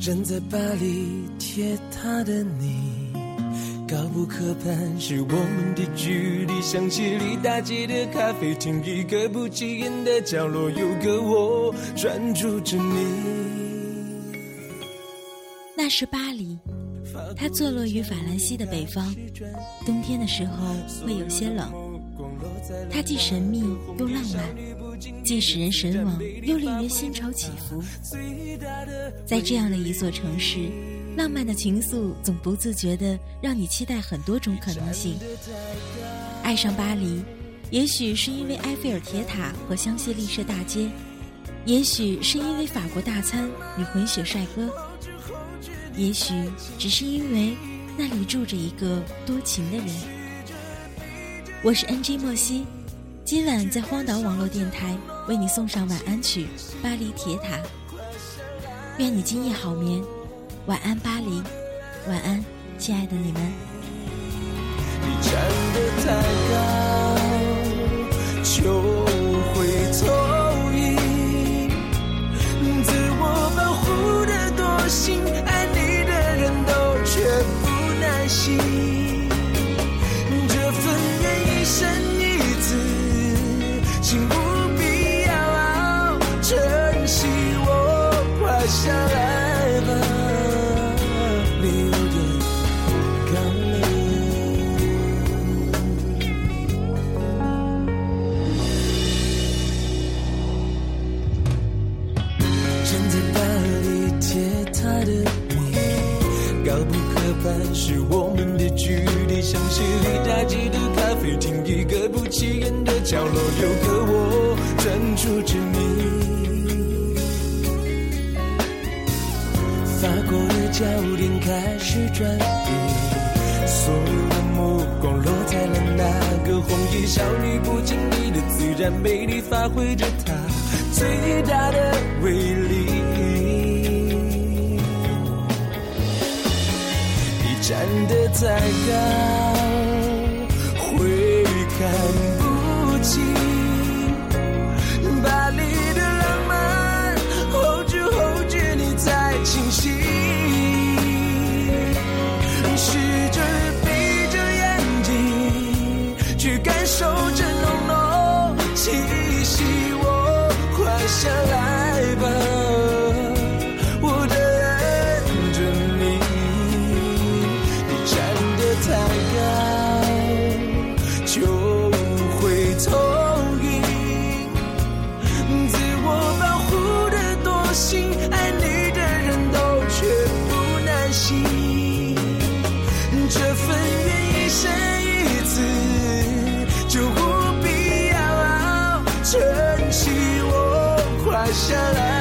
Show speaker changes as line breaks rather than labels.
站在巴黎铁塔的你，高不可攀，是我们的距离。想起里大街的咖啡厅，一个不起眼的角落，有个我专注着你。
那是巴黎，它坐落于法兰西的北方，冬天的时候会有些冷。它既神秘又浪漫，既使人神往又令人心潮起伏。在这样的一座城市，浪漫的情愫总不自觉地让你期待很多种可能性。爱上巴黎，也许是因为埃菲尔铁塔和香榭丽舍大街，也许是因为法国大餐与混血帅哥，也许只是因为那里住着一个多情的人。我是 NG 莫西，今晚在荒岛网络电台为你送上晚安曲《巴黎铁塔》。愿你今夜好眠，晚安巴黎，晚安亲爱的你们。
你站得太高，下来吧，你有点了。站在巴黎铁塔的你，高不可攀是我们的距离。像是一大街的咖啡厅，一个不起眼的角落，有个我专注着你。焦点开始转移，所有的目光落在了那个红衣少女，不经意的自然美丽，发挥着她最大的威力。你站得太高，太高就会头晕，自我保护的多心，爱你的人都绝不耐心，这份缘一生一次，就不必要撑起我垮下来。